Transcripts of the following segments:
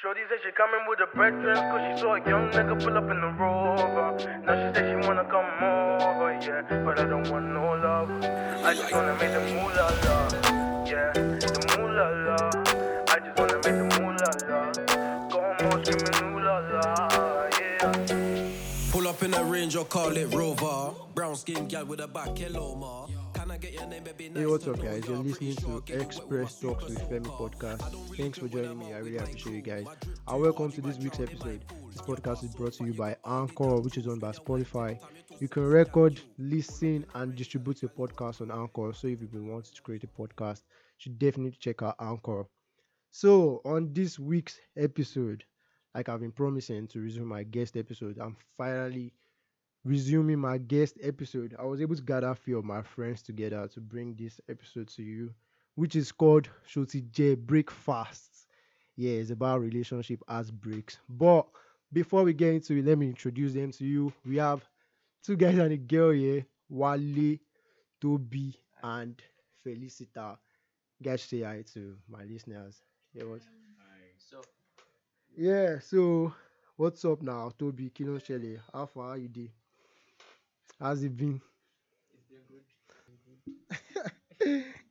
Shorty said she coming with her brethren Cause she saw a young nigga pull up in the rover. Now she said she wanna come over, yeah But I don't want no love. I just wanna make the moolah la Yeah, the moolah la. I just wanna make the moolah la. Go home screaming ooh yeah. Pull up in a range or call it Rover. Brown skin gal with a back, hello ma. Can I get your name, baby? Hey, what's up, guys? You're listening to Express Talks with Femi podcast. Thanks for joining me. I really appreciate you guys. Uh, and welcome to this week's episode. This podcast is brought to you by Anchor, which is owned by Spotify. You can record, listen, and distribute your podcast on Anchor. So if you've been wanting to create a podcast, you should definitely check out Anchor. So on this week's episode, like I've been promising to resume my guest episode, I'm finally resuming my guest episode. I was able to gather a few of my friends together to bring this episode to you, which is called Shoti J Breakfast. Yeah, it's about relationship as breaks. But before we get into it, let me introduce them to you. We have two guys and a girl here, Wale, Toby, and Felicita. Guys, say hi to my listeners. Yeah, what? So, Yeah, so what's up now, Toby? Kilo Shelley, how far are you dey? How's it been? it's been good.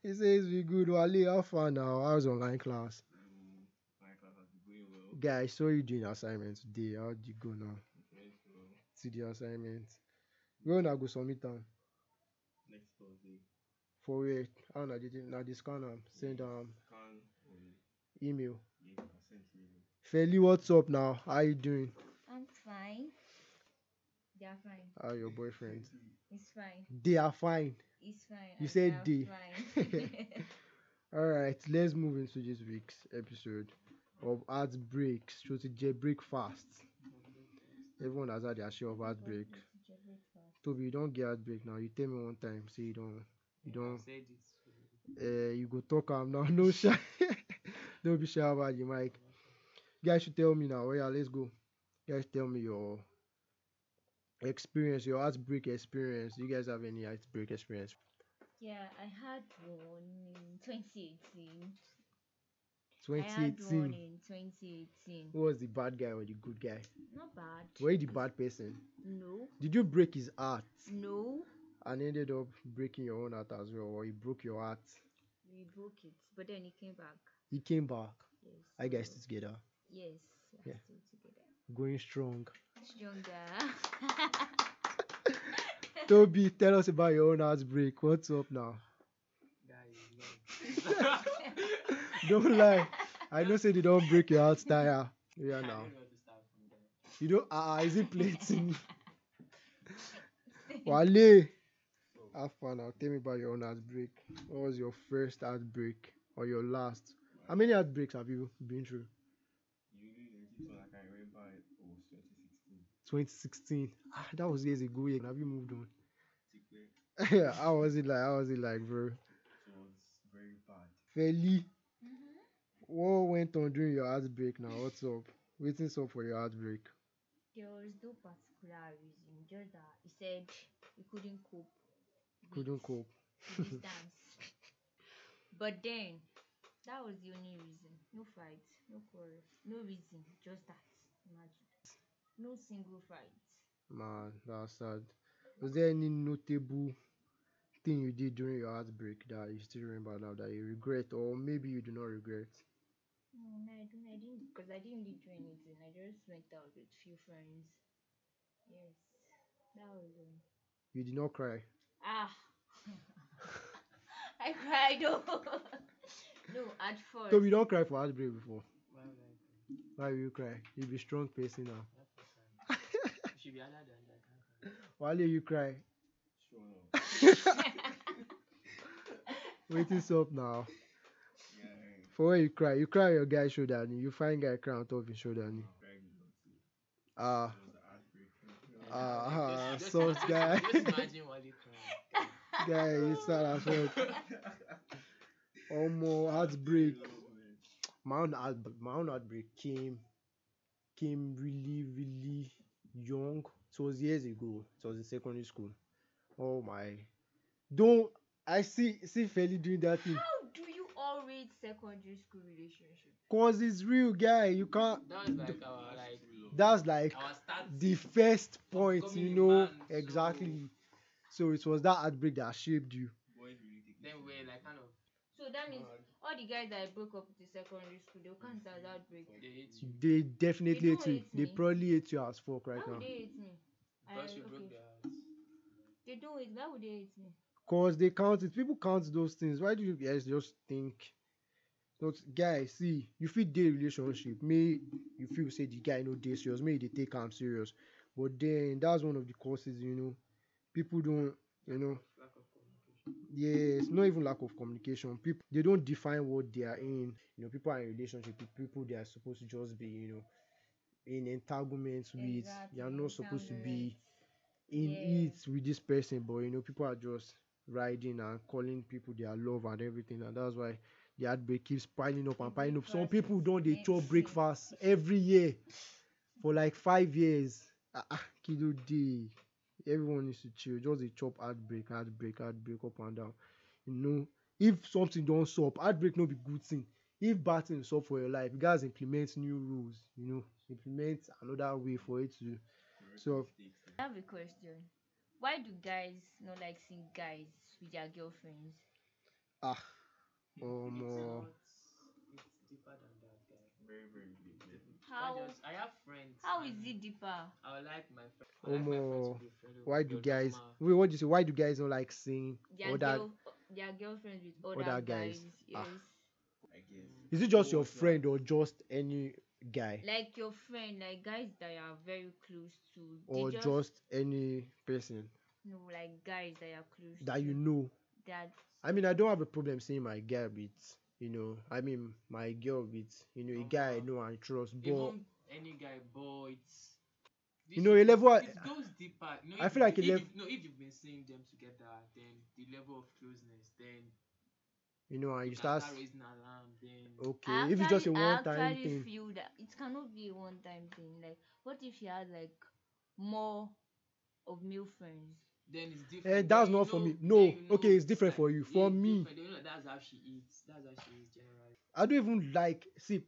he says we good. Wale, how far now? How's online class? My class has been going well. Guys, so you doing assignment today? How did you go now? Okay, so To the assignment. Where una go submit am? next Thursday, For where? How na dey na dey scan am? Send um, email. yeah, I sent you. Feli, what's up now? How you doing? I'm fine. They are fine. How your boyfriend? It's fine. They are fine. It's fine. You said they they. are fine. All right, let's move into this week's episode of heartbreaks. Shoti J breakfast. Everyone has had their share of heartbreak. Toby, you don't get heartbreak now. You tell me one time, say you don't, you don't. said it. Uh, you go talk am now. No shy. don't be shy about the mic. You guys should tell me now. Oh yeah, let's go. You guys tell me your experience, your heartbreak experience. You guys have any heartbreak experience? yeah, I had one in 2018. I had one 2018. in 2018. Who was the bad guy or the good guy? Not bad. Were you the bad person? No. Did you break his heart No. and ended up breaking your own heart as well, or he broke your heart? We broke it. But then he came back. He came back. Yes. I guys still together, Yes. we are Yeah. Still together. going strong. Stronger. Toby, tell us about your own heartbreak. What's up now? Don't lie. I know say they don't break your heart tire. Yeah I now. don't know where to start from there. You don't ah uh, is it plating? Wale. Have fun now. Tell me about your own heartbreak. What was your first heartbreak or your last? How many heartbreaks have you been through? Usually, this one I can remember it was 2016. 2016. Ah, that was years ago. Yeah. Have you moved on? Tikwe. how was it like? How was it like, bro? It was very bad. Fairly. What went on during your heartbreak now? What's up? Waiting up for your heartbreak. There was no particular reason, just that he said he couldn't cope. Couldn't cope. the distance. but then, that was the only reason. No fight, no quarrel, no reason, just that. Imagine. No single fight. Man, that's sad. Was there any notable thing you did during your heartbreak that you still remember now that you regret, or maybe you do not regret? No, no, I don't. I didn't because I didn't really do anything. I just went out with few friends. Yes, that was all. You did not cry. Ah, I cried. Oh. no, at first. So you don't cry for heartbreak before. Why would I cry? Why will you cry? You be strong person now. That's the sign. You should be older than that. I. Why will you cry? Sure enough. Waiting up now. Yeah, For when you cry, you cry on your guy's shoulder, and you find guy cry on top of his shoulder. And ah, It was a heartbreak. ah, ah, Just- soft guy. Just imagine what you guy, it's not as well. Almost heartbreak. my own heartbreak, my own heartbreak came came really really young. It was years ago. It was in secondary school. Oh my! Don't I see see Feli doing that thing? How do you always hate secondary school relationship. Cause it's real, guy. You can't. That was like our like That's like our the first point, you know man, exactly. So it was that heartbreak that shaped you. Boys Then we're like kind of So that means all the guys that I broke up with in secondary school, they'll count it as mm-hmm. outbreak. they hate you They definitely They hate you. hate They probably hate you as fuck right Why now. would they hate me? because I- you broke okay. their hearts. They don't hate. Why would they hate me? Cause they count it. People count those things. Why do you guys just think? Not guys, see, you feel the relationship. Me, you feel say the guy no dey serious. Me, they take am serious. But then that's one of the causes, you know. People don't, you know, Yes, not even lack of communication. People they don't define what they are in. You know, people are in relationship with people they are supposed to just be, you know, in entanglements with. They are not supposed to be in Yeah. it with this person, but you know, people are just riding and calling people their love and everything, and that's why the heartbreak keeps piling up and piling up. Some people don't they chop breakfast every year for like five years. Ah, ah, kilo day. Everyone needs to chill. Just a chop heartbreak, heartbreak, heartbreak up and down. You know, if something don't stop, heartbreak no be good thing. If bad thing stop for your life, you guys implement new rules. You know, implement another way for it to. So I have a question. Why do guys not like seeing guys with their girlfriends? ah, It's um, uh. It's deeper than that, guy. very, very big. Yeah. How I just I have friends. how is it deeper? I would like my friend. I like my friends Omo, to be why do guys normal- wait what do you say why do guys don't like seeing Their other girl, their girlfriends with other, other guys. guys. Yes. Ah. I guess. is it just your friend or just any guy Like your friend, like guys that you are very close to. they or just, any person no, like guys that you are close that to. you know that i mean i don't have a problem seeing my girl with you know i mean my girl with you know a guy i Omo. know and trust but Even any guy, boy, it's. You know, a level- It goes deeper. You know, I if feel like a if lev- you've- No, if you've been seeing them together, then the level of closeness, then you know and you you start start raising alarm. Then okay I if it's just a actually- I one time actually thing feel that it cannot be a one time thing. Like, what if she had like more of male friends? Then it's different. Then that's not for me. No, okay, it's different for you. For me- you know that's how she eats. That's how she is generally. I don't even like see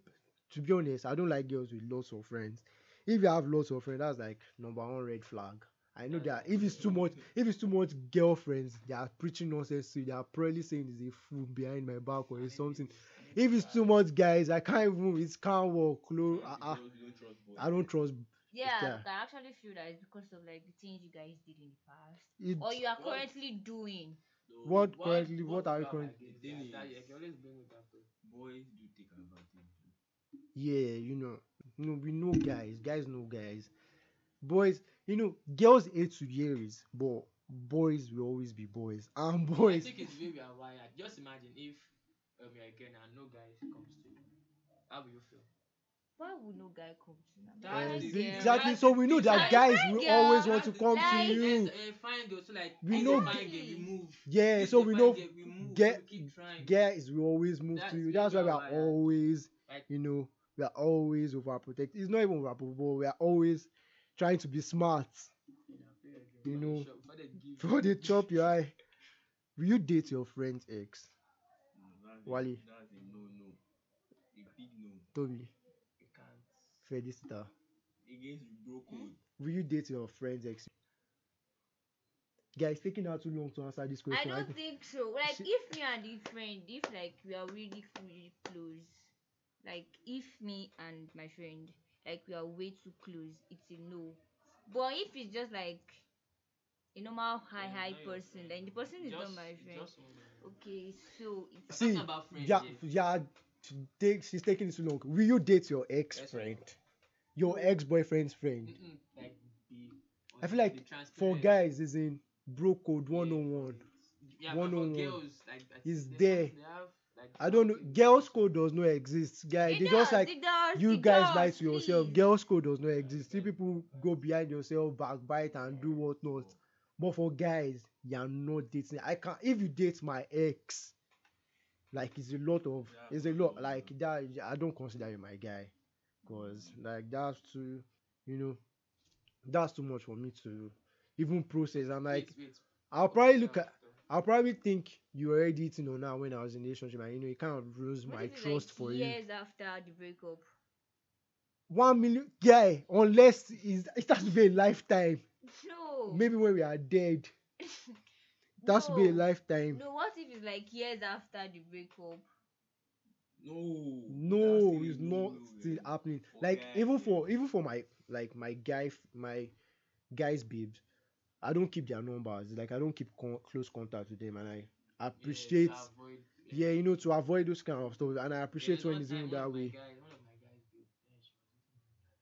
to be honest, I don't like girls with lots of friends. If you have lots of friends, that's like number one red flag. I know that if it's too much, if it's too much girlfriends, they are preaching nonsense to you. They are probably saying it's a fool behind my back or it's something. If it's too much guys, I can't even. It can't work. Close. Because Uh, uh, you don't trust boys. I don't trust. Yeah, Yeah. I actually feel that it's because of like the things you guys did in the past, It, or you are What? currently doing. No, What currently? What are you currently? like this? The thing Yeah, you can always bring it up. Boys do take advantage. yeah, you know, you know, we know guys. Guys know guys. Boys, you know, girls hate to hear it, but boys will always be boys. And boys. I boys, think it's the way we are wired. Just imagine if um, you're a girl and no guy comes to you. How will you feel? Why would no guy come to you? That's the exactly. So we know that guys will girl, always want to come like- to you. Yes, uh, fine girl. So like, We know- a fine we move. Yeah, If so we know girl, we move. get- we. Guys will always move That's to you. That's why we we are are always, Like- you know, we are always overprotected. It's not even overprotected. We are always trying to be smart. You You know, know, before they give Before they chop your eye, will you date your friend's ex? No, that's Wale. A, that's a no no. A big no. Toby, You can't. Felicita, Against bro code. Hmm? will you date your friend's ex? Guys, taking out too long to answer this question. I don't think so. Like She- if me and the friend, if like we are really really close, like if me and my friend, like we are way too close, it's a no. But if it's just like a normal high high not person, friend. then the person is not my friend. just one of them. Okay, so it's See, talking about friends, yeah, yeah. yeah, to take, she's taking it too long. Will you date your ex friend? Your ex boyfriend's friend? Mm-mm, like be I feel be like for guys, is in bro code Yeah, 101. Yeah, but for 101. girls, like I Is think there. there's They have, like, I don't know. Girls code does not exist, guys. It They does, just like it does, you it guys does, lie to yourself. please. Girls code does not exist. See people go behind yourself, backbite and do whatnot. But for guys, you're not dating. I can't. If you date my ex, like it's a lot of. Yeah, It's a lot. no. Like that. I don't consider you my guy, cause like that's too. You know, that's too much for me to even process. I'm like, wait, wait. I'll probably look at. I'll probably think you already to know now when I was in the relationship and you know it kind of lose What my if it's trust like for you. years after the breakup? One million yeah, unless it's, it has to be a lifetime. No. Maybe when we are dead. It has to be a lifetime. No, what if it's like years after the breakup? No. No, it's still not no-no, still eh. happening. For Like guys, even eh. for even for my like my guy f- my guys babes, I don't keep their numbers. Like I don't keep con- close contact with them, and I appreciate. Yeah, avoid, Yeah, you know, to avoid those kind of stuff, and I appreciate There's when one it's time even one that my way. Guys, one of my guys, babe, eh, she was dating my brother.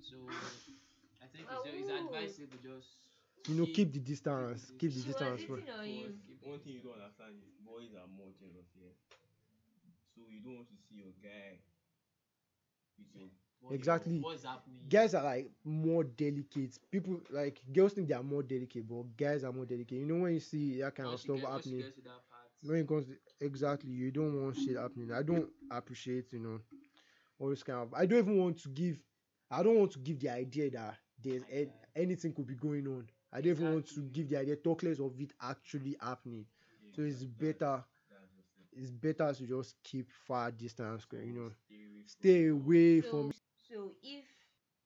So I think it's, it's advisable just You know, keep the distance, keep the She was distance. bro. eating on you. One thing you don't understand is boys are more jealous here. So you don't want to see your guy with your what's- Exactly. What's happening? Guys are like more delicate. People like girls think they are more delicate, but guys are more delicate. You know when you see that kind of stuff get- once you happening. get to that part, when it comes to exactly you don't want shit happening i don't appreciate you know all this kind of i don't even want to give i don't want to give the idea that there's a, anything could be going on i don't even want to give the idea talk less of it actually happening Yeah, so it's that- better That's it's better to just keep far distance you know Stay away from away So, from so if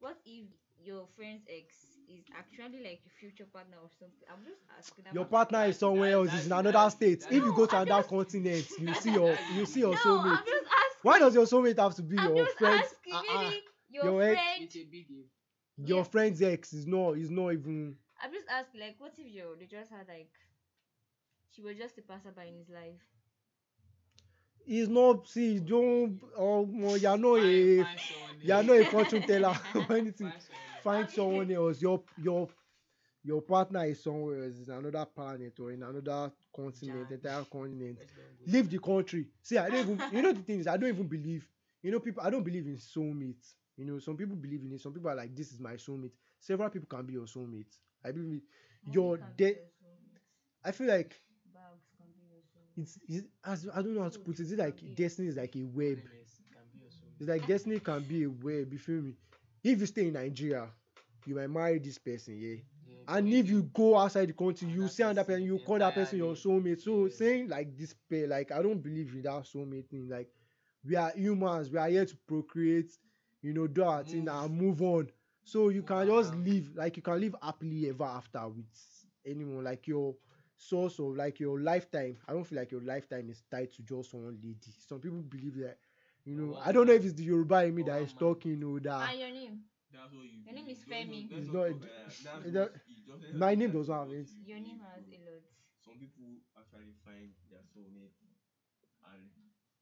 what if your friend's ex is actually like your future partner or something? I'm just asking. Your partner is somewhere that's- else is in that's- another state that's- if you go to I'm another just- continent you see your you see your No, soulmate I'm just asking. why does your soulmate have to be I'm your just friend asking. Maybe ah, your, your ex- friend. it's a big if. your Yeah. friend's ex is not is not even I'm just asking, like, what if your they just had like she was just a passerby in his life? He's not see don't oh no, you're not a Find- find you're else. not a fortune teller or anything. Find someone else. Find someone else. Your your your partner is somewhere else, in another planet or in another continent, Giant. entire continent. Let's don't go. Leave the country. See, I don't even you know the thing is I don't even believe you know people I don't believe in soulmates. You know, some people believe in it, some people are like, This is my soulmate. Several people can be your soulmate. I believe it. Your Money can be de- your soulmate. I feel like Bags can be your soulmate. it's, it's as I don't know how to put it. it. Is like destiny is like a web? Honest, it can be your soulmate. It's like destiny can be a web, you feel me? If you stay in Nigeria, you might marry this person, yeah. Yeah, And if you go outside the country, you see another person you call that person your soulmate. So saying like this pair, like I don't believe in that soulmate thing. Like we are humans, we are here to procreate, you know, do our thing and move on. So you Move can just live like you can live happily ever after with anyone. Like your source of like your lifetime. I don't feel like your lifetime is tied to just one lady. Some people believe that. You know, One I don't know if it's the Yoruba in me Or that one is man. talking or that. And your name? That's what you. Your name is Femi. don't- It's don't not- that. It what don't- you just- my name does not have it. Your name has a lot. Some people actually find their soulmate and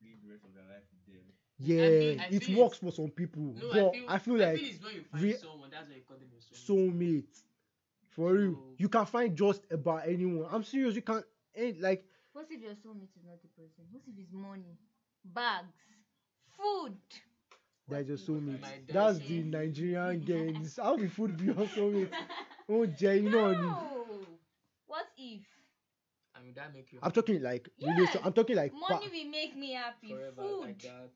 live the rest of their life with them. Yeah, I it feel works for some people, No, but I feel, like it's when you find re- someone, that's why you call them your soulmate. soulmate. For real, So- you can find just about anyone. I'm serious. You can ain't like What if your soulmate is not the person? What if it's money, bags, food? that's your soulmate. My That's the Nigerian gangs. How the food be your soulmate? Oh, Jay, you know. no. what What if And would that make you I'm talking like Yes. relation. I'm talking like pa- money will make me happy? forever Food. like that?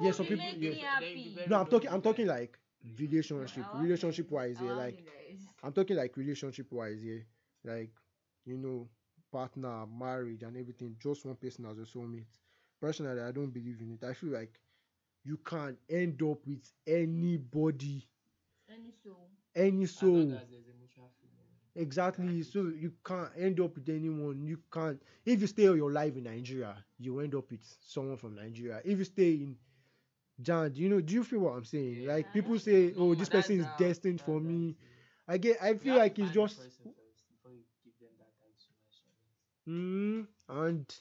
Yeah, Food some will people- make yeah. me Then you'll be happy. no. I'm talking. I'm talking like relationship, relationship wise. Yeah, like. I'm talking like relationship wise, yeah. Like, you know, partner, marriage and everything, just one person as a soulmate. Personally, I don't believe in it. I feel like you can't end up with anybody, Any soul. any soul. long as there's a mutual feeling. Exactly. So you can't end up with anyone. You can't if you stay all your life in Nigeria, you end up with someone from Nigeria. If you stay in Jan, do you know do you feel what I'm saying? Yeah. Like people say, Oh, this person is destined for me. I get I feel like it's just person first before you give them that title as soulmate. Mm, and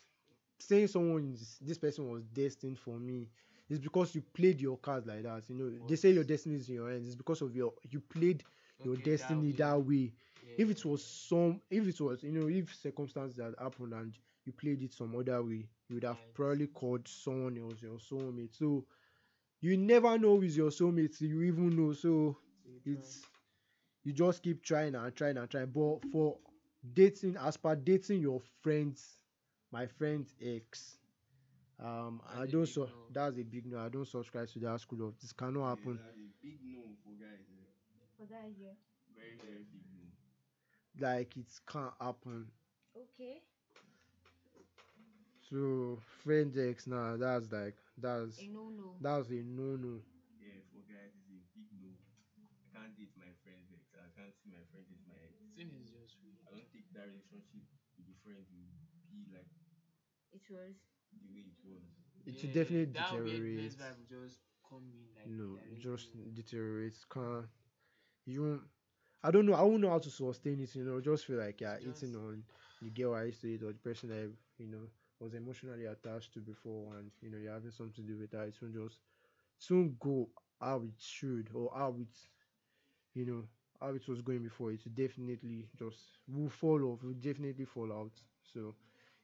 saying someone is this person was destined for me is because you played your cards like that. You know, they say your destiny is in your hands. It's because of your you played your Okay, that destiny way. that way. If it was some, if it was you know, if circumstances had happened and you played it some other way, you would have Right. probably called someone else your soulmate. So you never know who is your soulmate till you even know. So So you try. it's you just keep trying and trying and trying. But for dating, as per dating your friends, my friend's ex, um, That's I a don't so no. that's a big no. I don't subscribe to that school of this cannot happen. Yeah, that's a big no for guys. eh. For that year. Very, very big no. like it can't happen. Okay. So friend X now that's like that's A no no. that's a no no. Yeah, for guys, it's a big no. I can't date my friend's ex. I can't see my friend date my ex. Thing is just weird. I don't think that relationship with the friend will be like It was. the way it was. It will definitely that weird deteriorate. place vibe will just come in like No, directly. just deteriorates. Can't you? I don't know. I won't know how to sustain it. You know, just feel like yeah, It's eating on the girl I used to eat or the person I you know was emotionally attached to before, and you know you're having something to do with that. It won't just it won't go how it should or how it you know how it was going before. It definitely just will fall off. Will definitely fall out. So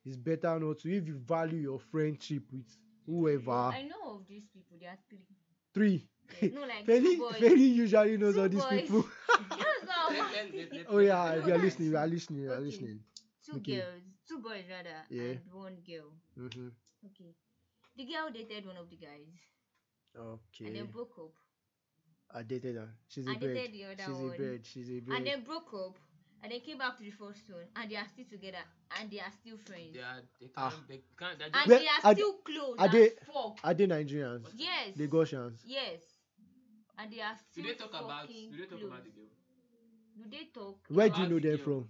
it's better not to if you value your friendship with whoever. I know of these people. There are three. Three. Yeah, no, like Feli, two boys. Feli usually knows Two all these boys. people. Oh yeah, let- we are listening. We are listening. We are Okay. listening. Two Okay. girls, two boys rather, Yeah. and one girl. Mm-hmm. Okay. The girl dated one of the guys Okay. and Okay. then broke up. I dated her. She's a I bird. dated the other She's a bird. She's a bird. And then broke up and then came back to the first one and they are still together and they are still friends. They are, they Ah. can't, they can't, they're And Well, they are are still close. are as they- fuck. Are they Nigerians? Yes. They Gaussians. Yes. And they are do still they talk about, do they talk close. about the girl? Do they talk? Where do you know the them from?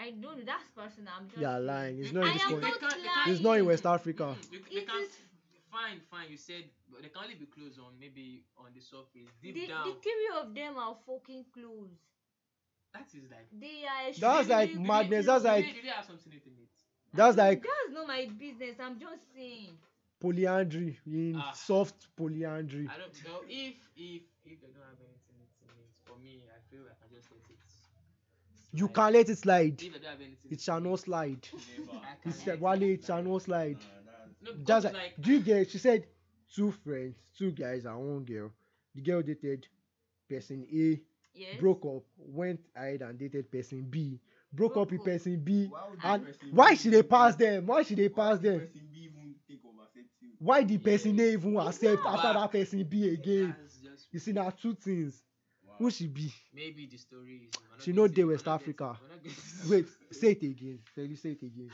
I don't know. That's personal. I'm just. You are lying. It's not in this am country. not can't- lying. It's not in West Africa. You, they It can't, is- fine, fine, you said, but they can only be close on maybe on the surface. Deep The, down, the three of them are fucking close. that is like. They are. That's Do like madness, that's they- like- Do they have something intimate? That's like That's not my business. I'm just saying. polyandry in Ah. soft polyandry. I don't know if if if they don't have anything intimate. For me, I feel like I just let it. You can't let it slide. If they don't have. It shall not slide. Never. It's can said, Wale, it it shall not slide. That's No, Just like, like do you get? She said two friends, two guys, and one girl. The girl dated person A, Yes. broke up, went ahead and dated person B, broke up with person B. Why And person why should they pass them? Why should they why pass them? person B even think of accepting? Why the person Yeah. A even accept after that person B again? You see, now two things. Wow. Who she be? maybe the story is. not She know getting- they we're West Africa. we're not getting- Wait, say it again. Feli, say it again.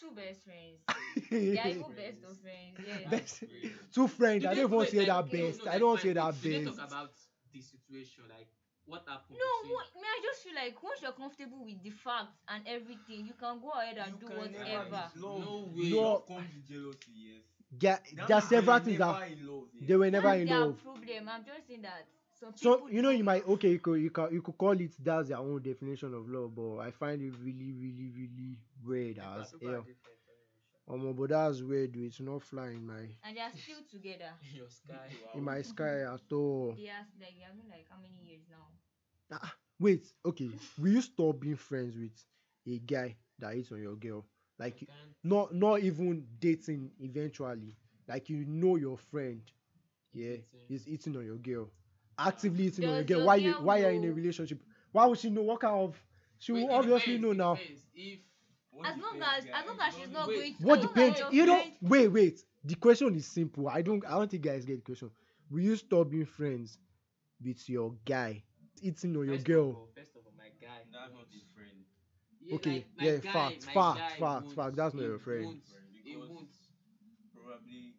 Two best friends. They are even best of friends. Yes. Best- two friends. I don't even wait, say like, that best. I don't want to say that wait, do they best. talk about the situation, like what happened. No, between- what, me, I just feel like once you're comfortable with the facts and everything, you can go ahead and You do can never whatever. be- Love, No way. No. Love comes with jealousy, yes. Yeah, That there are means several they things never that in love, yes. they were never That's in their love. problem. I'm just saying that some So you know, you might okay, you could you can you could call it that's their own definition of love, but I find it really, really, really weird People- as people are hell. different, anyway, Um, but that's weird. though. It's not flying my and they are still together. sha. Your sky. in my sky at all. They are like they have been like how many years now? Ah, wait, okay. Will you stop being friends with a guy that hits on your girl? Like can't- not not even dating eventually. Like you know your friend, yeah, he's is eating on your girl, actively eating on your girl. your Why you girl why you're in a relationship? Why would she know what kind of? She will obviously depends, know now. If As long depends, as as long as she's Don't not wait, going to What as long as depends? You know, friend- wait, wait. The question is simple. I don't. I don't think guys get the question. Will you stop being friends with your guy eating on your girl? Of all, first of all, my guy. That's not his friend. Yeah, Okay, like, yeah, guy, fact, my fact, fact, fact, that's not your friend. won't. Friend, He won't. Probably,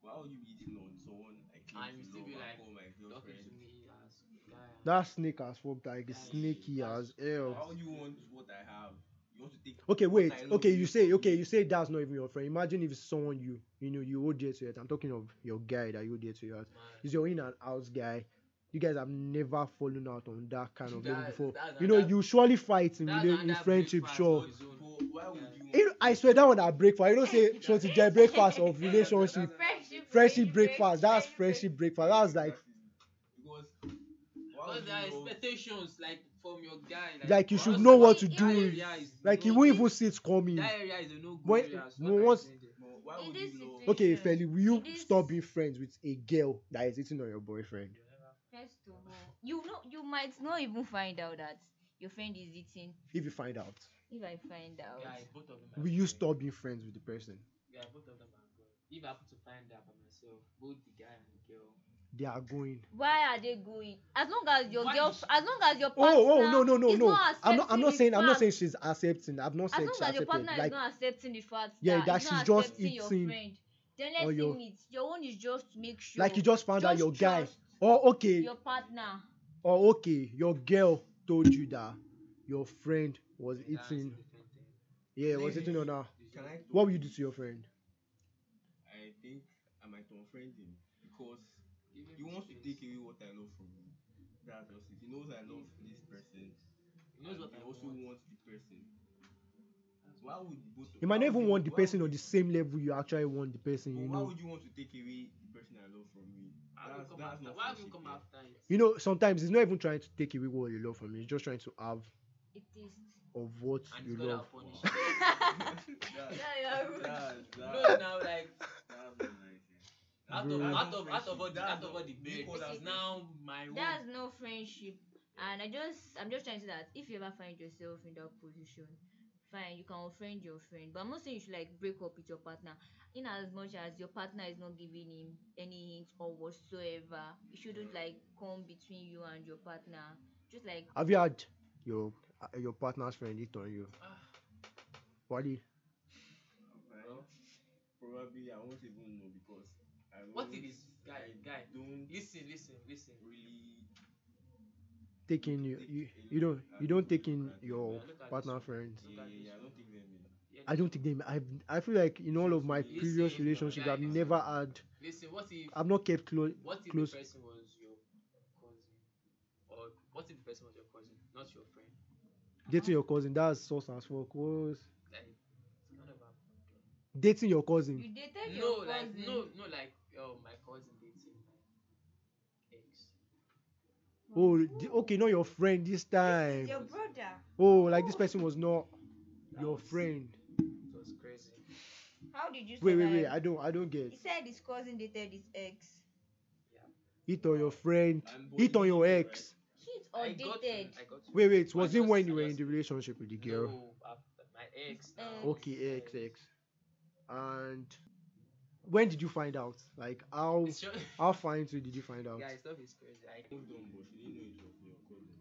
why would you be eating on someone I claim And you to still be like call my talking girlfriend? to me as guy. and- That snake as fuck. Like That's- snaky as hell. How you want what I have? You want to take Okay, wait. Okay, you say okay. You say that's not even your friend. Imagine if it's someone you you know you owe dear to. It. I'm talking of your guy that you owe dear to. It. Man, He's your in and out guy. You guys have never fallen out on that kind of level That- before. You know, another- you surely fight in, in friendship, sure. on his own. So why would you? I swear that one at breakfast. You don't say shorty get breakfast of relationship. friendship, breakfast. That's friendship breakfast. That's like Because there are expectations like from your guy. Like, like you should know what to do. is Like you no won't even see it coming. That area is a no good When- area. so when like I once- said it. No, why In would this you love? situation- Okay, Feli, will you stop being friends with a girl that is hitting on your boyfriend? First of all, you know you might not even find out that your friend is eating. If you find out, If I find out, Guy, both of them. are will you stop being friends with the person? Yeah, both of them are good. If I happen to find out by myself, both the guy and the girl. They are going. Why are they going? As long as your Why girl, she- as long as your partner, Oh, oh, no, no, no, no. not I'm not. I'm not the saying. I'm not saying she's accepting. I've not As long she as your partner accepted. is Like, not accepting the fact Yeah, that, that not she's just accepting your eating friend, then on let your- him eat. Your own is just to make sure. like you just found out your guy. Oh, okay. Your partner. Oh, okay. Your girl told you that your friend was That's a eating. different thing. Yeah, was eating on her. What will you do to your friend? I think I might unfriend him because Give him he wants to take away what I love from him. That's just it. He knows I love this person. He knows and what I also want. wants the person. Why would both? You might not even want the person on the same level you actually want the person. But You why know. would you want to take away the person I love from me? That's, come that's after? not Why will friendship come here. after it? You know. Sometimes it's not even trying to take away what you love from you. It's just trying to have It is. of what And you it's gonna love. punish That's, Yeah, you're rude. that's, that's, No, now like that's nice. Yeah. out of out of out of all the That's out of all the do you call bed, now my own. That's no friendship. And I just, I'm just trying to say that if you ever find yourself in that position, fine, you can unfriend your friend. But I'm not saying you should like break up with your partner. In as much as your partner is not giving him any hint or whatsoever, it shouldn't like come between you and your partner. Just like Have you had your uh, your partner's friend eat on you? Ah, Wale? well, Probably I won't even know because I what won't- this guy guy? don't Listen, listen, listen. really Taking you, you, you don't you don't take in your Yeah, look at partner friends. Yeah, yeah, I don't take them in. Yeah, I don't take them. I I feel like in all of my Listen, previous listen, relationships, I've never had. Listen, what if I've not kept close. what if close- the person was your cousin, or what if the person was your cousin, not your friend? Dating your cousin, that's sauce as fuck. What's- Like, it's kind of Dating your cousin. you dated no, your like cousin. no, no, like oh, my cousin dating my ex. Oh, the, okay, not your friend this time. Your brother. Oh, like this oh. person was not your friend. It was crazy. How did you Wait, wait, survive? wait. I don't, I don't get. He said his cousin dated his ex. Eat on your friend. I'm Eat on your bullying you, ex. Hit or I got to, dated. I got to. Wait, wait. Was it just- when I you were in just- the relationship with the girl? No, after my ex. Now. Ex. Okay, ex, ex. And when did you find out? Like how It's how far into did you find out? Guys, stuff is crazy. I Hold on, but she didn't know it was your cousin.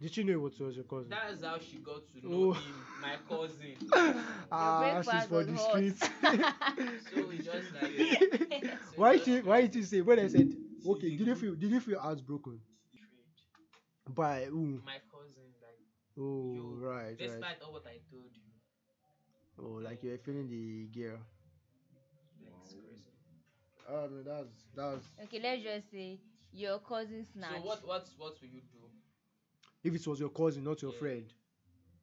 Did you know it was was your cousin? That's how she got to know Oh. him, my cousin. Ah, she's breakfast for the streets. So we just like. so why did just you, why did you say when I said okay? Did you feel did you feel heartbroken betrayed. by who? My cousin, like, Oh you, right right. despite all what I told you, Oh like you were feeling the girl. Like, it's crazy. Oh no, that's that's Okay, let's just say your cousin snatched. So what, what, what will you do? if it was your cousin, not your Yeah. friend.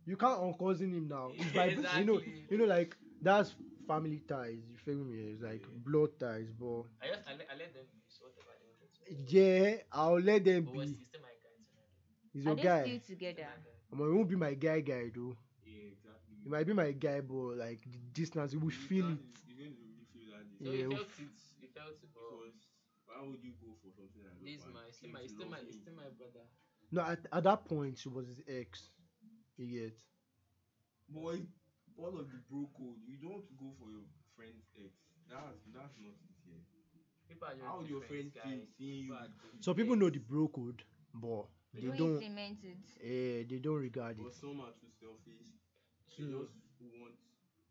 You can't uncousin him now. It's by you know Exactly. you know like that's family ties. You feel me? It's like Yeah. blood ties, but I just, I let, I let them use whatever they wanted to. yeah, I'll let them But was be. he's still my guy tonight. He's Are your they guy. still Still together? my guy. Omo, he won't be my guy, guy though. Yeah, exactly. He might be my guy, but like the distance, we You feel it. You're going to really feel that So Yeah, he felt it. He felt it. But because why would you go for something like this my, still my, still my, still my brother. No, at, at that point, she was his ex. You get? Boy, part of the bro code, you don't go for your friend's ex. That's that's not it here. People are just How would your different, friend feel guys. seeing you? People are different. Some people know the bro code, but They they don't don't. implement it. Eh, they don't regard But it. some are too selfish. They True. just want.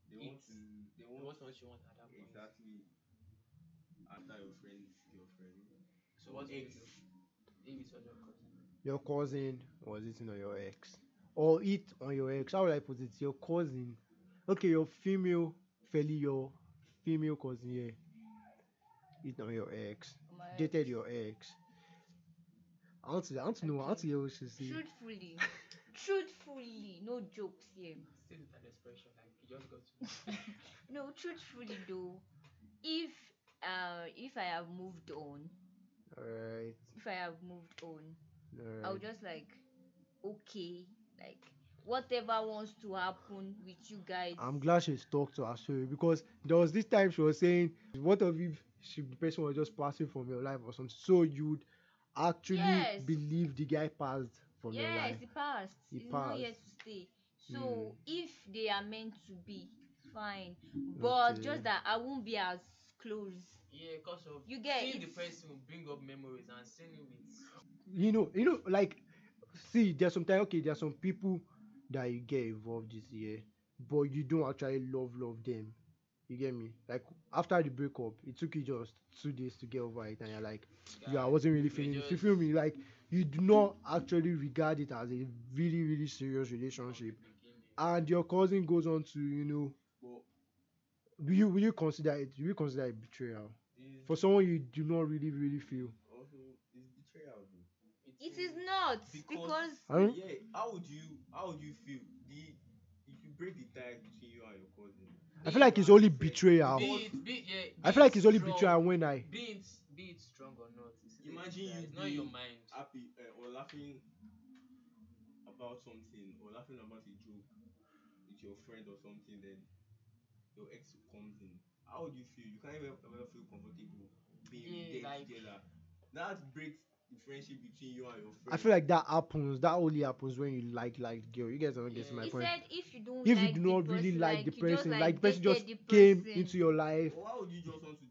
They want It's- to. They What want what you want at that point? exactly after your friend's girlfriend. So what's Ex. If it was your cousin. Your cousin was eating on your ex, or it on your ex. How would I put it? Your cousin. Okay, your female, fairly your female cousin, yeah. Eat on your ex. My- Dated your ex. I want to, I want to know, I want to hear what she say. Truthfully, truthfully, no jokes here. Still with an expression like you just got to. No, truthfully though, if uh if I have moved on, Alright, if I have moved on, I'll just like okay, like whatever wants to happen with you guys. I'm glad she's talked to story because there was this time she was saying, what if if she, the person was just passing from your life or something? So you'd actually Yes. believe the guy passed from your life. yes, it passed. Not here passed. to stay. So Mm. if they are meant to be, fine. But Okay. just that I won't be as close Yeah, cause of You get seeing the it's- person will bring up memories and seeing it with you know, you know, like, see, there's sometimes okay, there's some people that you get involved this year, but you don't actually love love them. You get me? Like after the breakup, it took you just two days to get over it, and you're like, yeah, I wasn't really you feeling it. You feel me? Like you do not actually regard it as a really, really serious relationship, and your cousin goes on to, you know, But will you will you consider it? Will you consider it betrayal this for someone you do not really, really feel? also is betrayal though. It is not because I don't- yeah, how would you how would you feel the if you break the tie between you and your cousin? I feel like it's only betrayal. Be it, be, yeah, I feel like it it's only strong, betrayal when I. Be it, be it strong or not. It's, it's- Imagine it's, you it's not in your mind. happy uh, or laughing about something or laughing about a joke with your friend or something, then your ex comes in. How would you feel? You can't even ever feel comfortable being Yeah, there like- together. That breaks the friendship between you and your friend. I feel like that happens. That only happens when you like like girl. You guys don't get Yeah. my he point. said if you don't If like you do not really person, like the you just, person, like, like the person just dated the came into your life. Or why would you just want to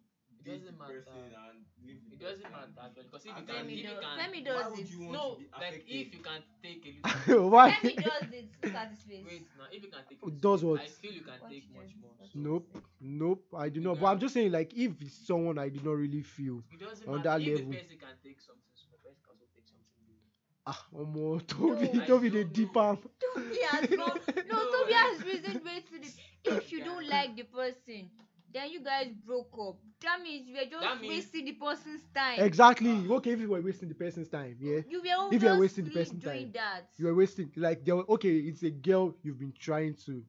date the person and leave the It doesn't person? matter actually because if you can, Femi if you can, Femi does it. no, like if you can take a little. Why? Femi does it. Look at his face. Wait, now if you can take. a Who little does what? I feel you can What take you much more. So Nope, nope. I do You not. But I'm just saying, like, if it's someone I did not really feel, On matter. that if level. the person can take something small, the person can also take something big. ah, Omo, Toby, No. Toby, I the don't deep know. arm. Toby has gone. No, No, Toby has reasoned way to this. If you don't like the person, then you guys broke up. That means you were just That means- wasting the person's time. Exactly. Ah. Okay, if you were wasting the person's time, yeah, You were If you're wasting the person's doing time, that. you were wasting. Like, there. were- Okay, it's a girl you've been trying to,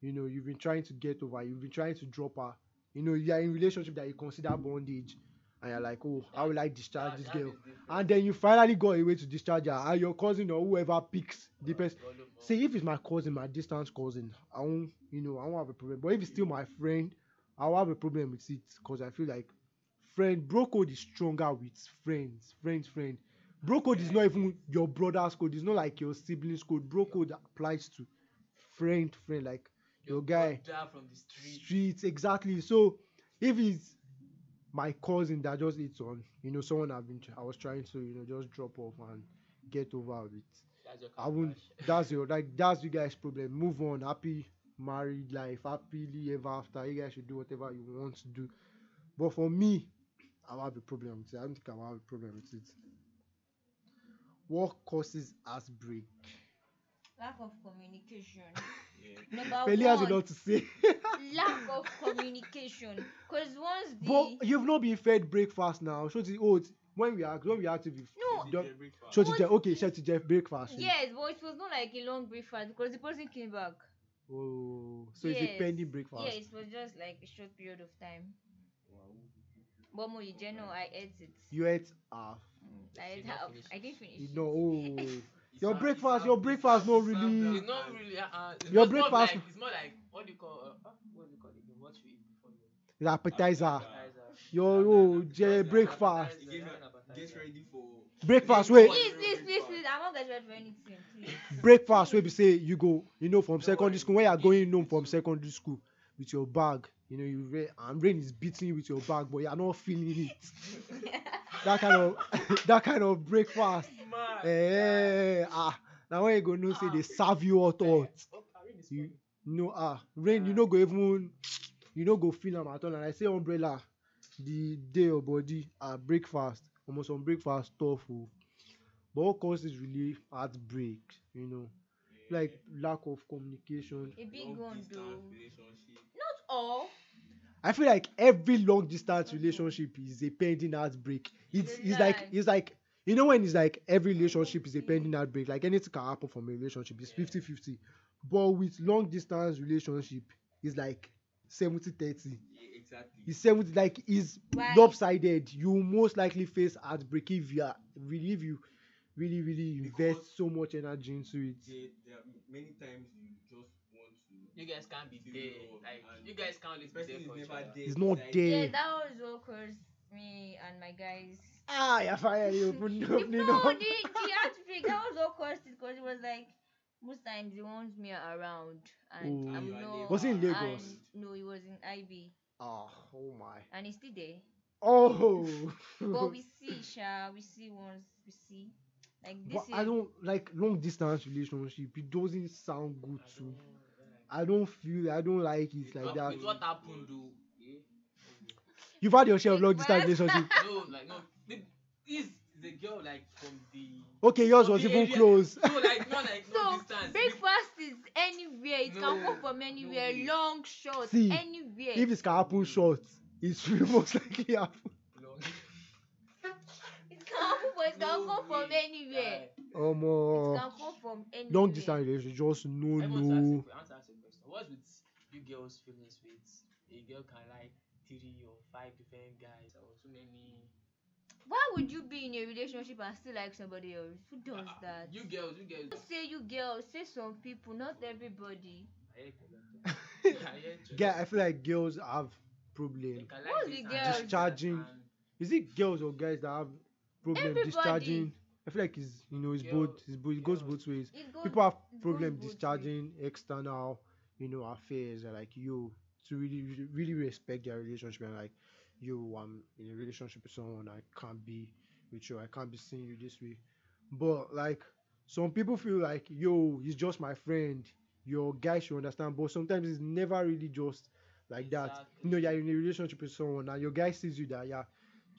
you know, you've been trying to get over. You've been trying to drop her. You know, you're in relationship that you consider bondage, and you're like, oh, how will I discharge ah, That- this girl? and then you finally got a way to discharge her and your cousin or whoever picks the ah, person see oh. if it's my cousin my distance cousin i won't you know i won't have a problem but if it's still my friend i'll have a problem with it because i feel like friend bro code is stronger with friends friends friend. Bro code is not even your brother's code it's not like your siblings code. Bro code applies to friend friend like your, guy. from the street. streets exactly. So if it's my cousin that just eats on you know someone i've been i was trying to you know just drop off and get over it That's your i won't that's your like that's you guys problem. Move on happy married life happily ever after you guys should do whatever you want to do but for me i'll have a problem with it i don't think i'll have a problem with it what causes us break Lack of communication. Yeah. Number Feli has a lot to say lack of communication. Cause once the but you've not been fed breakfast now So the old when we are when we are active No. don't- It's a breakfast. Shut it, Jeff. Okay, shut it, Jeff. Breakfast. yes, but it was not like a long breakfast because the person came back. Oh, so it's a pending breakfast. Yeah, it was just like a short period of time. wow But more in general, I ate it. You ate half. Mm, I Did ate not half. finish I didn't finish. You it. know, oh, your breakfast, your breakfast, it's not not- really. It's not really. Uh, uh, it's Your more- breakfast- Like, it's more like what do you call? Uh, uh, what do you call it? again? What you eat before you It's appetizer. appetizer. Your oh, Je- breakfast. He gave Appetizer, her- appetizer. Get ready for Breakfast. Please, please, please, breakfast. please. I'm not getting ready for anything. Please. breakfast. Where we say you go, you know, from secondary school when you are going home from secondary school with your bag. You know, you re- and rain is beating you with your bag, but you are not feeling it. that kind of that kind of breakfast. Eh, ah, now when you go know say they serve you hot hot. Oh, Irene is You no ah rain you no go even you no go feel am at all and i say umbrella the day your body ah breakfast almost some breakfast tough o but what causes really heartbreak you know? Like lack of communication. A big Long one, distance though. Not all. i feel like every long distance relationship is a pending heartbreak. It's it's like it's like you know when it's like every relationship is a pending heartbreak? Like anything can happen from a relationship. It's 50 50 but with long distance relationship it's like 70 30 Yeah, exactly. It's 70 like is Why? lopsided. You most likely face heartbreak if you are really if you really really invest Because- so much energy into it. There, there are many times you just want to. You guys can't be feel there. Like you guys can't the always be person there is for each other. It's not beside there. Yeah, Yeah. that was what caused me and my guys. Ah, you're finally opening no, opening the, up. the heartbreak, that was what caused it because it was like most times he wants me around and Oh. I'm not. Was it in and- Lagos? no, it was in IB Ah, oh my. and he's still there. Oh. but we see, Sha, we see once, we see. Like this But is I don't like long distance relationship. It doesn't sound good to. too. don't, I don't feel. I don't like it like What- that. With what happened, though? Yeah. You've had your share of long distance words. relationship. no, like no. The, this the girl like from the. Okay, yours was even close. No, like not like so distance. breakfast is anywhere. It can No, come from anywhere, no. long, short, See, anywhere. if it can happen short, it's most likely happen. Long. it can happen, but it can No come from anywhere. Um, It uh, can come from anywhere. long distance relationship, just no, I want ask no. you- I want to ask you a question. What's with you girls' feelings with a girl can like three or five different guys or too many? Why would you be in a relationship and still like somebody else? Who does Ah, that? You girls, you girls. Don't say you girls, say some people, not everybody. I hate that. I hate you. Yeah, I feel like girls have They problem. can What's the girls? Discharging. Is it girls or guys that have problem Everybody. discharging? I feel like it's you know it's Girl- both. It's both. It goes both ways. Goes, People have it problem both ways. discharging external, you know, affairs. Are like you to really, really, really respect their relationship and like you, I'm in a relationship with someone. I can't be with you. I can't be seeing you this way. But like some people feel like yo, he's just my friend. Your guy should understand. But sometimes it's never really just like that. You know, you're in a relationship with someone and your guy sees you that you're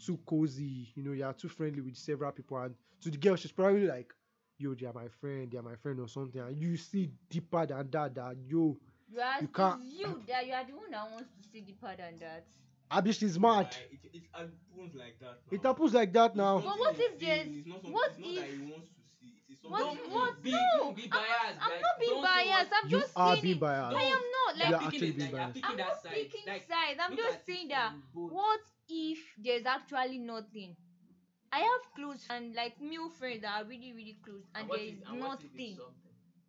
too cozy. You know, you're too friendly with several people. And to the girl, she's probably like, yo, they are my friend, they are my friend or something. And you see deeper than that, that yo, You You can't- you that you are the one that wants to see deeper than that. Abish is mad. Like, it, it happens like that. Now. It happens like that now. But what if there's- not what it's not that if- he wants to see. It is What- Don't what? be, No, don't be biased. I'm like, not being biased. I'm You just are saying being it. biased. I am not. Like, you are actually being biased. I'm that not side. picking Like, sides. I'm just saying that what if there's actually nothing? I have close and like male friends that are really really close, and what there if- is and what if nothing.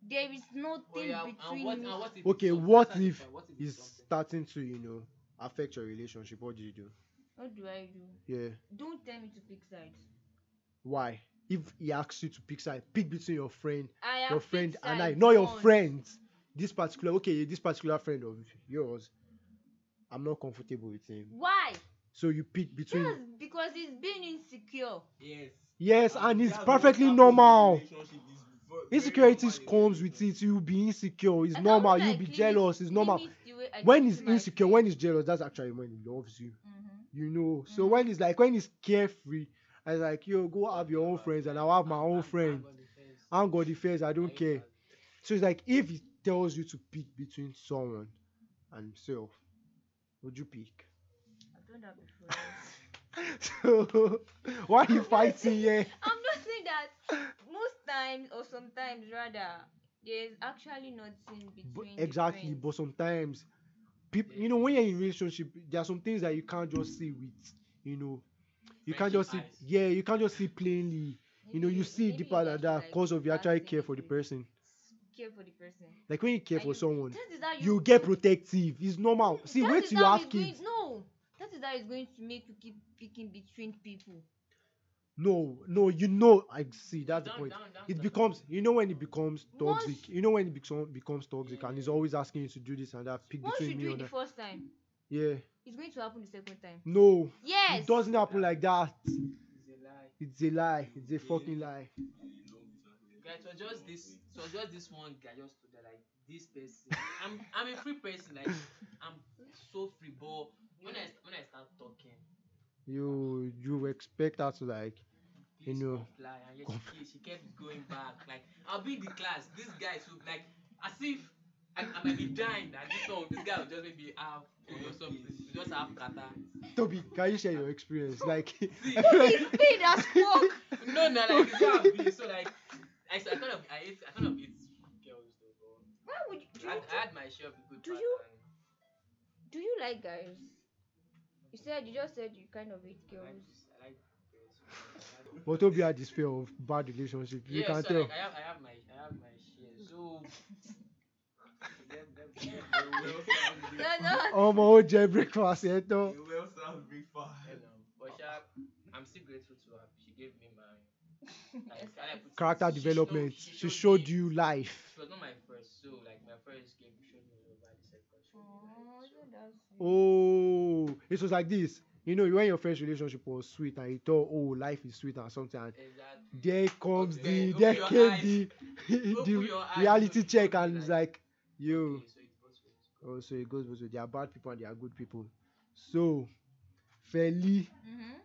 There is Oh, nothing yeah, and between what- me. and what if it's Okay, what That's if point. What if It's something? starting to, you know, affect your relationship. What do you do? What do I do? Yeah. Don't tell me to pick sides. Why? If he asks you to pick side, pick between your friend, I have your friend picked and I, sides not your once. friends. This particular, okay, this particular friend of yours, I'm not comfortable with him. Why? So you pick between. Just because he's being insecure. Yes. Yes, and it's that's what perfectly happens in normal. relationship. It's ve- very Insecurities comes with it. You'll be insecure. It's And normal. You'll be jealous. It's normal. limit the way I When he's insecure, when he's jealous, that's actually when he loves you. Mhm. You know. So Mhm. when he's like when he's carefree, I was like, yo, go have your own friends, and I'll have my own I'm- friend. I'm on the fence. I'm God the first. I I don't care. So it's like if he tells you to pick between someone and himself, would you pick? I've done that before. so why are you fighting here? I'm not saying that most times or sometimes rather there's actually nothing between the exactly, but sometimes people, you know, when you're in a relationship, there are some things that you can't just see with, you know, you can't just see, eyes. yeah, you can't just see plainly. You know, you see deeper than just that like because of you that actually care for the person. Care for the person. Like when you care And for you- someone, That is how you, you get protective. It's normal. See, that wait till you how have it's going- kids. No, that is how it's going to make you keep picking between people. No, no, you know, I see. That's the point. down- down- It down. becomes, you know, when it becomes Once- toxic. You know when it becomes becomes toxic, and he's always asking you to do this and that. Pick Once you between me do it and the that. first time, Yeah. it's going to happen the second time. No, Yes. it doesn't happen like that. It's a lie. It's a lie. It's a fucking lie. Guys, it was just this. It was just this one guy just stood there like this person. I'm I'm a free person. Like I'm so free, but when I when I start talking, You you expect her to like, You please know, comply, and yet she, ke- she kept going back. Like I'll be in the class. This guy so like as if I, I might be dying. That this one, this guy will just maybe have or something. He just have kata. Toby, can you share your experience? Like, See, I feel like Speed as fuck. no, no, like this how I be. So like I, I kind of I hate I kind of hate girls though. But Why would you, do I, you, I had my share of good Do you- and do you like guys? You said you just said you kind of hate I like, girls. I like girls. but Toby had this fear of bad relationship. You yeah, can so tell. like I have I have my I have my share. So. Oh breakfast, yeah, though. You well sound big fire. but Sha, I'm still grateful to her. She gave me my like, how I put it, Character she development. showed- She showed me- you life. She was not my first, so like my first gave showed me over the second. showed me Aw, life, so- isn't that sweet? Oh, it was like this. you know when your first relationship was sweet and you thought oh life is sweet and something and Exactly. there comes Okay, the open there your came eyes. the the reality open check your and it's like yo Okay, so it goes for oh so it goes both ways. there are bad people and there are good people so fairly Mm-hmm.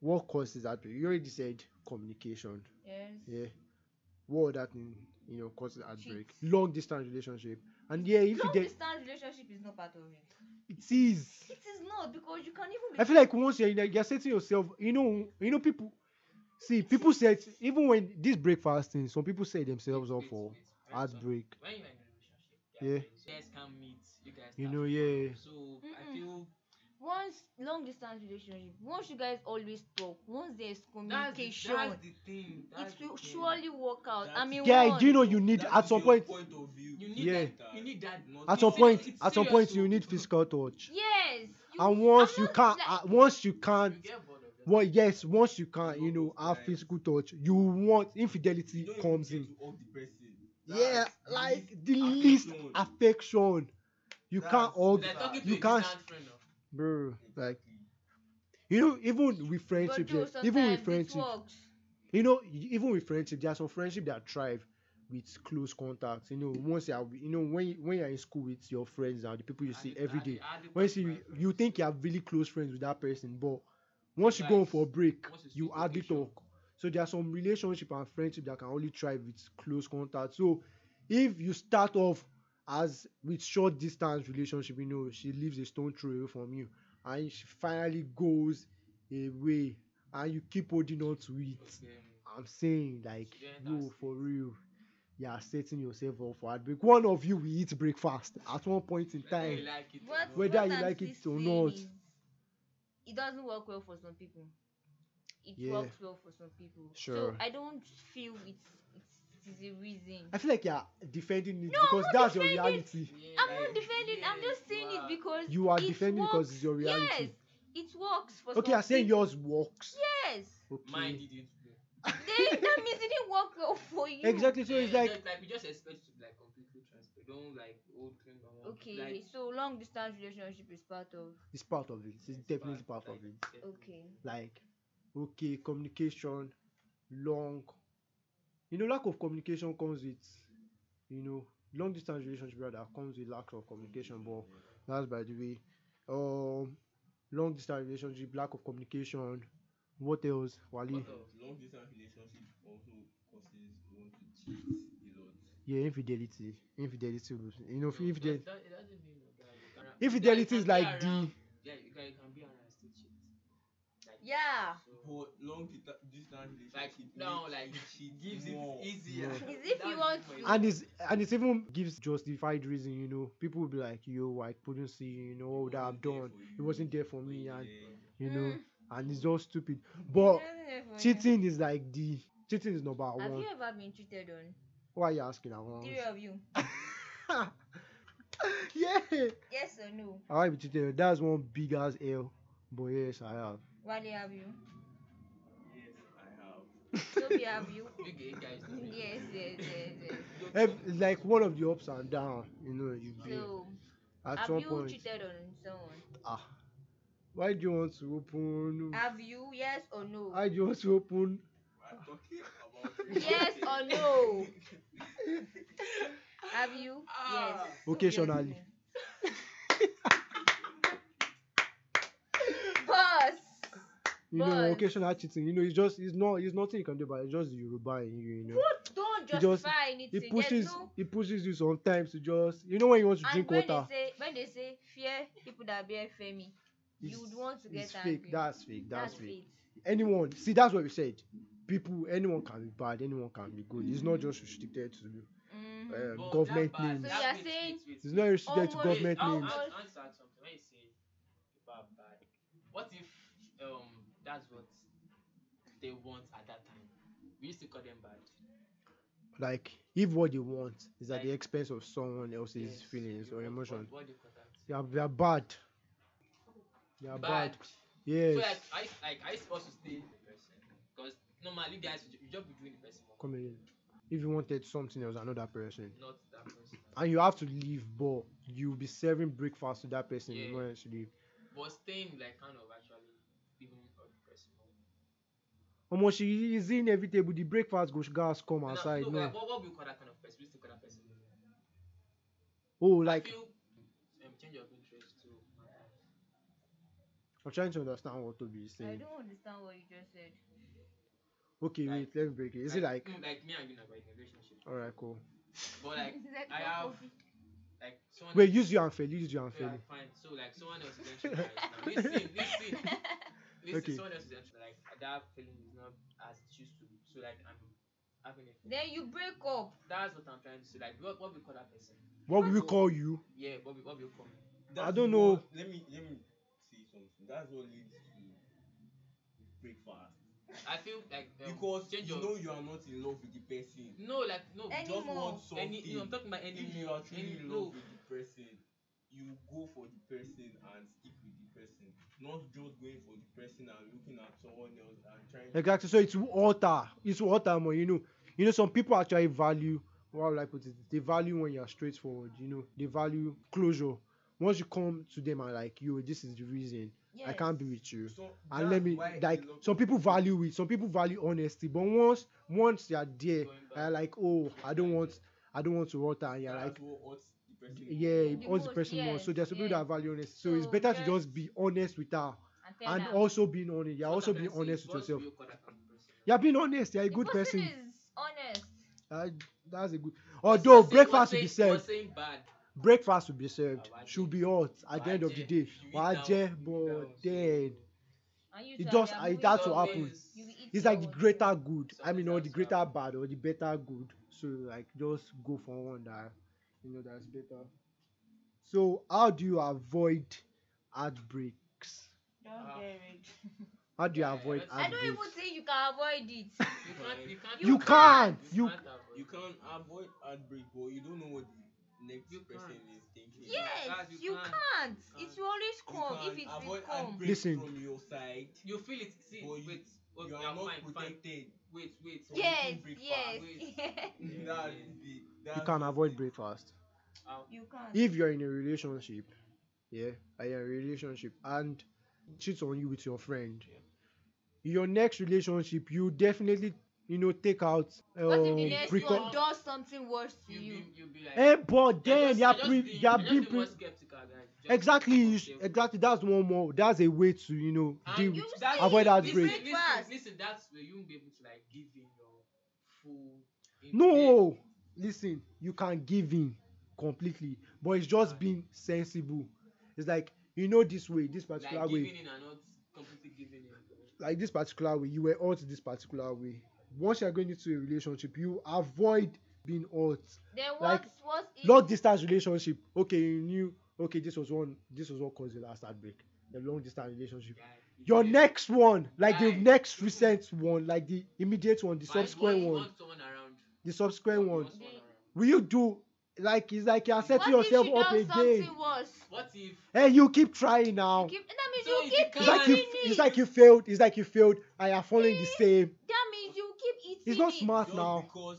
what causes that you already said communication Yes. yeah what other thing you know causes heartbreak Cheat. long distance relationship and yeah if you Long get distance relationship is not part of it. it is It is not because you can even be I feel like once you're in there, you're setting yourself, you know, you know, people see people set even when this breakfast thing, some people set themselves up for wait, wait. When heartbreak. When you're in a relationship, Yeah. yeah. You guys can meet. You guys. You know, yeah. follow. So I Mm-mm. feel once long distance relationship, once you guys always talk, once there's that's the, communication, that's the thing. That's it the will thing. surely work out. I mean, Yeah, one, do you know you need at some your point, point of view. You need Yeah. that. You need that. Not at some point, serious, at some it's point, you need physical touch, Yes. You, and once you can't, like- uh, once you can't, You get bored of that. well, yes, once you can't, you You know, have physical touch, you want infidelity don't comes in. to the. Yeah, like least the least affection. affection. You can't That's- hug, Like you can't, friend. of- bro. Like you know, even with but friendship, Joe, yeah, even with sometimes friendship, you know even with friendship there are some friendship that thrive with close contacts you know once you are you know when you, when you're in school with your friends and the people you see Add it- every add day it- when you see my you think you are really close friends with that person but once you go for a break you you hardly talk so there are some relationship and friendship that can only thrive with close contact. So if you start off as with short distance relationship you know she lives a stone throw away from you and she finally goes away and you keep holding on to it Okay. I'm saying like Yeah, yo for real you are setting yourself up for heartbreak one of you will eat breakfast at one point in time Whether you time like it or What, not. Whether what you I'm like it or saying not. is It doesn't work well for some people. It Yeah. works well for some people. Sure. So I don't feel it's it's, it's a reason. I feel like you're defending it No, because I'm that's your reality Yeah, I'm not like, defending. I'm just saying you it because You are it defending because it's your reality. Yes, it works for okay some you're saying people. yours works Yes, okay Mine didn't. bro. then that means it didn't work well for you. exactly so it's like just, like we just expect to be like completely transparent. Don't like old thing on one. Okay, like, so long distance relationship is part of. it's part of it it's definitely part of it Okay. like okay communication long you know lack of communication comes with you know long distance relationship rather comes with lack of communication but that's by the way um long distance relationship lack of communication what else Wale What else? Long distance relationship also causes one to cheat a lot. yeah infidelity infidelity will- you know No, infidelity. that- it doesn't mean that. You can- infidelity you can is be like the Yeah, you can, you can be around and still cheat. Like, Yeah. But long dista- distance like relationship no, like you cheat gives more. it easier. Yeah. Is if you That's want to- and it's and it's even gives justified reason you know people will be like yo i couldn't see you know what It that i've done it wasn't there for but me and yeah. you know Mm. and it's all stupid but Yeah, for you. cheating is like the cheating is number Have one you ever been cheated on? why are you asking that one Three of you. yeah Yes or no? i might be cheated that's one big ass l but yes i have Wale, have you? Yes, I have. Toby, have you? You guys yes, yes, yes, yes. Ev- it's like one of the ups and downs, you know you be So, at have some you point cheated on someone? ah why do you want to open Have you? Yes or no? why do you want to open We're talking about Yes or no? Have you? Ah. Yes. Occasionally. Yes. Pause. You know But- occasional cheating you know it's just it's not it's nothing you can do about it it's just the yoruba in you you know What? Don't It just- justify anything. it There's pushes no- it pushes you sometimes to just you know when you want to and drink when water they say when they say fear people that bear Femi, you would want to get it's angry. fake that's fake that's, That's fake fake. anyone see that's what we said people anyone can be bad anyone can be good it's not just restricted to Mhm. um, But government that bad- names So you are saying- wait, wait, it's not restricted to government I'll- names I'll- I'll just add something. When you say people are bad, what if that's what they want at that time? We used to call them bad. like if what they want is at the expense of someone else's Yes, feelings or emotions What, what do you call that? they are, they are bad they are bad, yes So like I like I supposed to stay the person because normally guys you just be doing the person come in if you wanted something else another person not that person. and you have to leave but you'll be serving breakfast to that person Yeah. you leave but staying like kind of Omo, she is inevitable. The breakfast go gas come No, aside. no, No. like, what, what we call that kind of person? Still call that person. Oh, I like feel um, change of interest too. matters. I'm trying to understand what Toby is I saying. don't understand what you just said. Okay, wait, Like- let me break it. Is it like? mm, like me and you we're in a relationship? All right, cool. But like I have like someone. Wait, else- use your and Feli. Use your and Yeah, Feli. fine. So like someone else is entering right now. Listen, listen, listen. Okay. Someone else is entering. Like that feeling as it used to be. So like I'm having a. Then you break up. That's what I'm trying to say. Like what what we call that person? What will we call you? Yeah, what we what we call me? I don't know. What, let me let me say something. That's what leads to breakfast. I feel like um, because change you of- know you are not in love with the person. No, like no. Any- Just Anymore. want something. Any, no, I'm talking about any if you are truly Any in no. love with the person, you go for the person and stick with the person. Not just going for the person and looking at someone else and trying to Exactly. So it's alter. It's alter more. You know. You know. Some people actually value. Will I put it? They value when you're straightforward. You know. They value closure. Once you come to them and like, yo, this is the reason. I can't be with you. So and let me like some people value it some people value honesty but once once they are there they're like oh i don't want i don't want to water and you're like what hurts the person. yeah The it hurts the most, person more so there's some people yes. that value honesty so, it's So better to just- just be honest with her And, and her. also being honest you're also being trying to say honest with yourself real call that kind of person? you're being honest you're a The good person, is honest. Uh, that's a good What's- although what's breakfast will be served what's saying bad. breakfast will be served Ah, should be hot at the end of the day dey? You eat Why down, dey? you eat but then so- And you It too, just- you are it moving had to happen. ways. You will eat it's like the greater good. I mean, or the greater bad or the better good. So like, just go for one that you know that's better. So how do you avoid heartbreaks? Don't Ah. get it. How do you avoid let's- I don't even think you can avoid it. You can't. You can't. You avoid- can't. You- avoid You it. can avoid heartbreak, but you don't know what the next You person can't. is thinking. Yes, Guys, you, you can't. can't. You It will always come if it avoid will come. Listen. from your side, You feel it. See, but you, wait. You are not fine, fine. Protected. Wait, wait. So Yes, yes. Wait. yes. That is the. You can avoid breakfast. I'll- You can't. If you're in a relationship, yeah, are you in a relationship and cheats on you with your friend, your next relationship, you definitely, you know, take out. Uh, what if the next precau- one does something worse to You you? be, you be like. Eh, but then just- you're I just pre- be- you're being pre- skeptical, guys. Exactly, you sh- exactly. That's one more. That's a way to, you know, And deal you with. that- avoid listen, heartbreak. Listen, listen, listen, that's where you won't be able to like give in your full. in- No, listen, you can give in completely, but it's just Right. being sensible. It's like you know this way, this like particular giving way, in and not completely giving in. like this particular way. You were hurt this particular way. Once you're going into a relationship, you avoid being hurt. Then what? like, what if? Long distance relationship. Okay, you knew. Okay, this was one. This was what caused the last heartbreak. The long distance relationship. Guy, you Your get- next one, like the next recent one, like the immediate one, the But subsequent one, someone around. the subsequent You one. want someone around. Will you do like it's like you're what setting if yourself she up again? something worse? What if? Hey, you keep trying now. You keep, that means So you if you keep It's like you, eating it's like you failed. It's like you failed, and you're following the same. That means you keep eating It's not smart Just now. because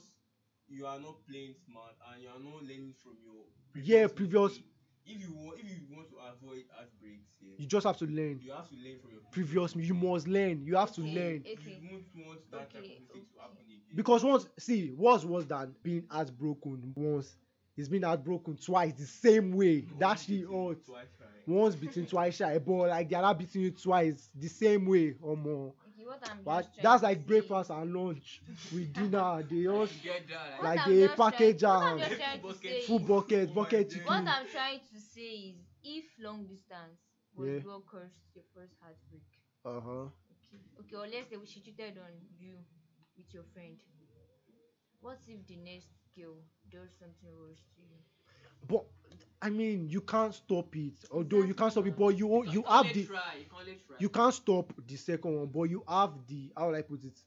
you are not playing smart and you are not learning from your Yeah, previous previous- mistake. If you want, if you want to avoid heartbreaks, yeah, You just have to learn. you have to learn from your Previous, you must learn. You have to learn Okay. You won't want that type of mistake to happen again. because once see what's worse than being heartbroken once. It's been heartbroken twice the same way. No, That once shit hurt. twice try. Once beaten, twice shy, but like the other beating you twice the same way or more. Okay, what I'm But just that's to like say- breakfast and lunch with dinner. They all You get that, What like I'm they just trying- package what I'm am. trying to Full say is- bucket, bucket chicken. What I'm trying to say is, if long distance was Yeah. what caused your first heartbreak, Uh huh. okay, okay, or let's say she cheated on you with your friend. What if the next girl does something worse to you? But I mean, you can't stop it. Although you can't stop it, but you can you have the try. You can only try. you can't stop the second one, but you have the how will I put it?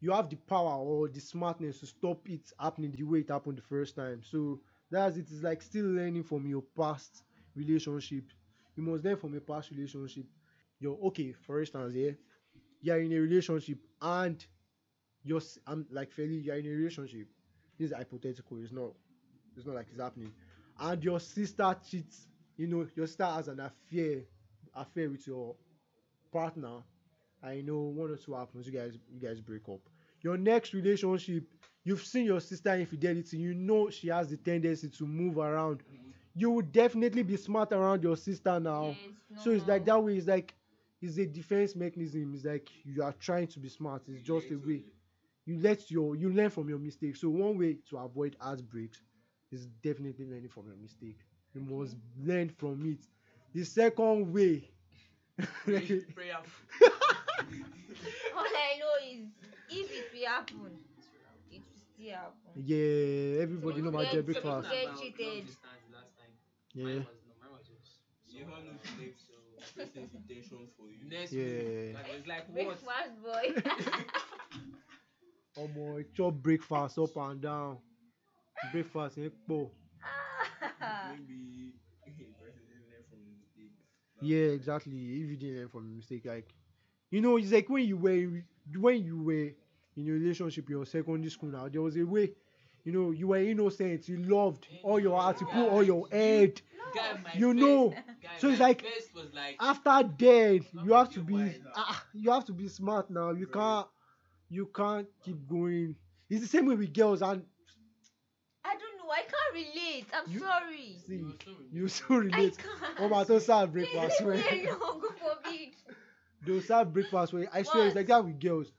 You have the power or the smartness to stop it happening the way it happened the first time. So that's it. It's like still learning from your past relationship. You must learn from your past relationship. You're okay, for instance, yeah, you're in a relationship and you're I'm like fairly you're in a relationship. This is hypothetical, it's not it's not like it's happening. And your sister cheats, you know, your sister has an affair affair with your partner, I you know one or two happens, you guys you guys break up. Your next relationship, you've seen your sister infidelity, you know she has the tendency to move around. You would definitely be smart around your sister now. Yes, So it's like that way. It's like it's a defense mechanism. It's like you are trying to be smart. It's just a way you let your you learn from your mistakes. So one way to avoid heartbreaks is definitely learning from your mistake. You must learn from it. The second way, prayer. All I know is if it will happen, it will still happen. yeah, everybody know my Yeah, jet so. Get cheated. last time. Yeah, Mine was, no, mine was just You ever know the next person's intentions for you? next Yeah. week. Like, it's like what? Breakfast boy. omo chop breakfast up and down. Breakfast yẹn pọ̀. Maybe the person didn't learn from his mistake. Yeah, exactly. If you didn't learn from a mistake, like you know, it's like when you were when you were in a relationship your secondary school now, there was a way, you know, you were innocent, you loved all your heart, you put all your head. Guy, my You best- know. guy, So it's my like- best was like After then, you have to be ah, you have to be smart now. You Right. can't you can't keep going. It's the same way with girls and I don't know. I can't relate. I'm You- sorry. see You were so you so I relate. can't. Oh my to serve Please breakfast leave when me alone. God forbid. they'll serve breakfast when I swear it's like that with girls.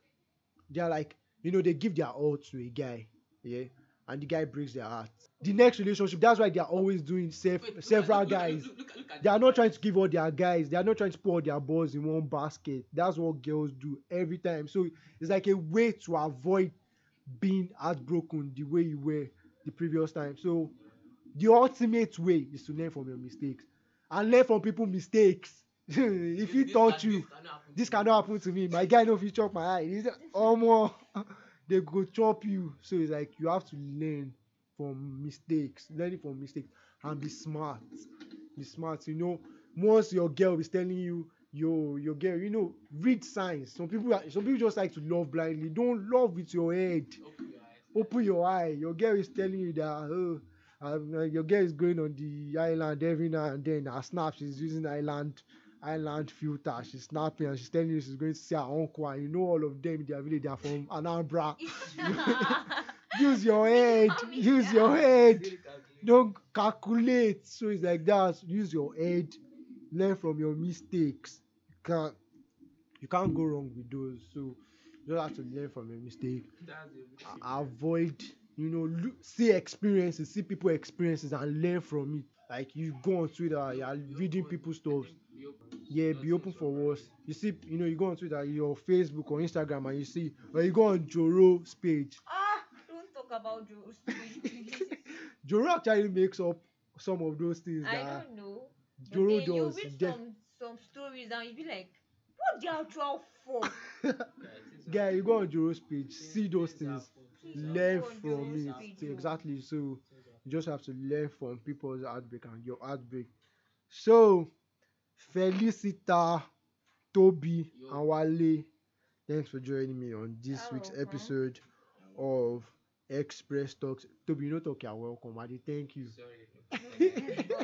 They're like, you know, they give their all to a guy, yeah, and the guy breaks their heart. The next relationship, that's why they're always doing self, Wait, look at- several look- look- guys. Look, look, look at They are not trying to give all their guys. They are not trying to put all their balls in one basket. That's what girls do every time. So it's like a way to avoid being heartbroken the way you were the previous time. So the ultimate way is to learn from your mistakes and learn from people's mistakes. if he taught you, this cannot happen to me. cannot happen to me. My guy no fit chop my eye. He's omo, oh, they go chop you. So it's like you have to learn from mistakes, learning from mistakes, and be smart. Be smart. You know, once your girl is telling you, yo, your girl, you know, read signs. Some people, are, some people just like to love blindly. Don't love with your head. Your eyes. Open your eye. Your girl is telling you that, oh, um, uh, your girl is going on the island every now and then. Her snap, she's using island island filter. She's snapping and she's telling you she's going to see her uncle. And you know all of them in their village, they're from Anambra. use your head. Use your head. Don't calculate. So it's like that. Use your head. Learn from your mistakes. You can't you can't go wrong with those. So you just have to learn from your mistake. A- avoid you know look, see experiences see people experiences and learn from it like you go on twitter you are reading people's stuff yeah be open for worse you see you know you go on twitter your facebook or instagram and you see or you go on joro's page ah, don't talk about Joe's please. joro actually makes up some of those things I that don't know. But joro then you read some some stories and you be like, what the actual for? guy you go on joro's page see those things. Learn from it. exactly so you just have to learn from people's heartbreak and your heartbreak. So felicita toby and wale thanks for joining me on this week's episode of express talks. Toby you know talk you're welcome. I dey thank you.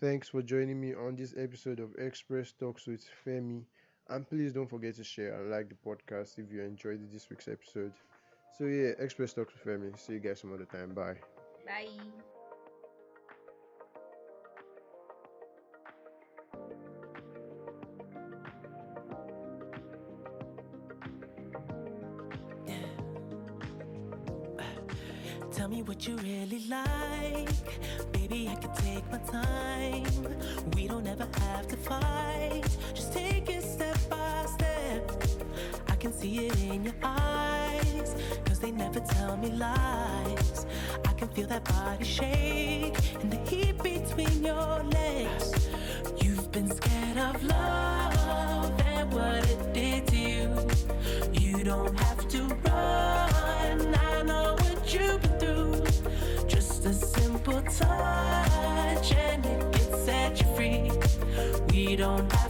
Thanks for joining me on this episode of Express Talks with Femi. And please don't forget to share and like the podcast if you enjoyed this week's episode. So, yeah, Express Talks with Femi. See you guys some other time. Bye. Bye. Tell me what you really like. Baby, I can take my time. We don't ever have to fight. Just take it can see it in your eyes. Cause they never tell me lies. I can feel that body shake and the heat between your legs. You've been scared of love and what it did to you. You don't have to run. I know what you've been through. Just a simple touch and it can set you free. We don't have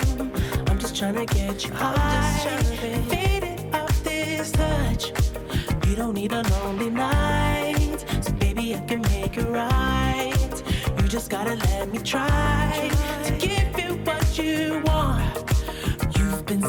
trying to get you I'm high. I'm just trying to off this touch. You don't need a lonely night, so baby, I can make it right. You just gotta let me try to give you what you want. You've been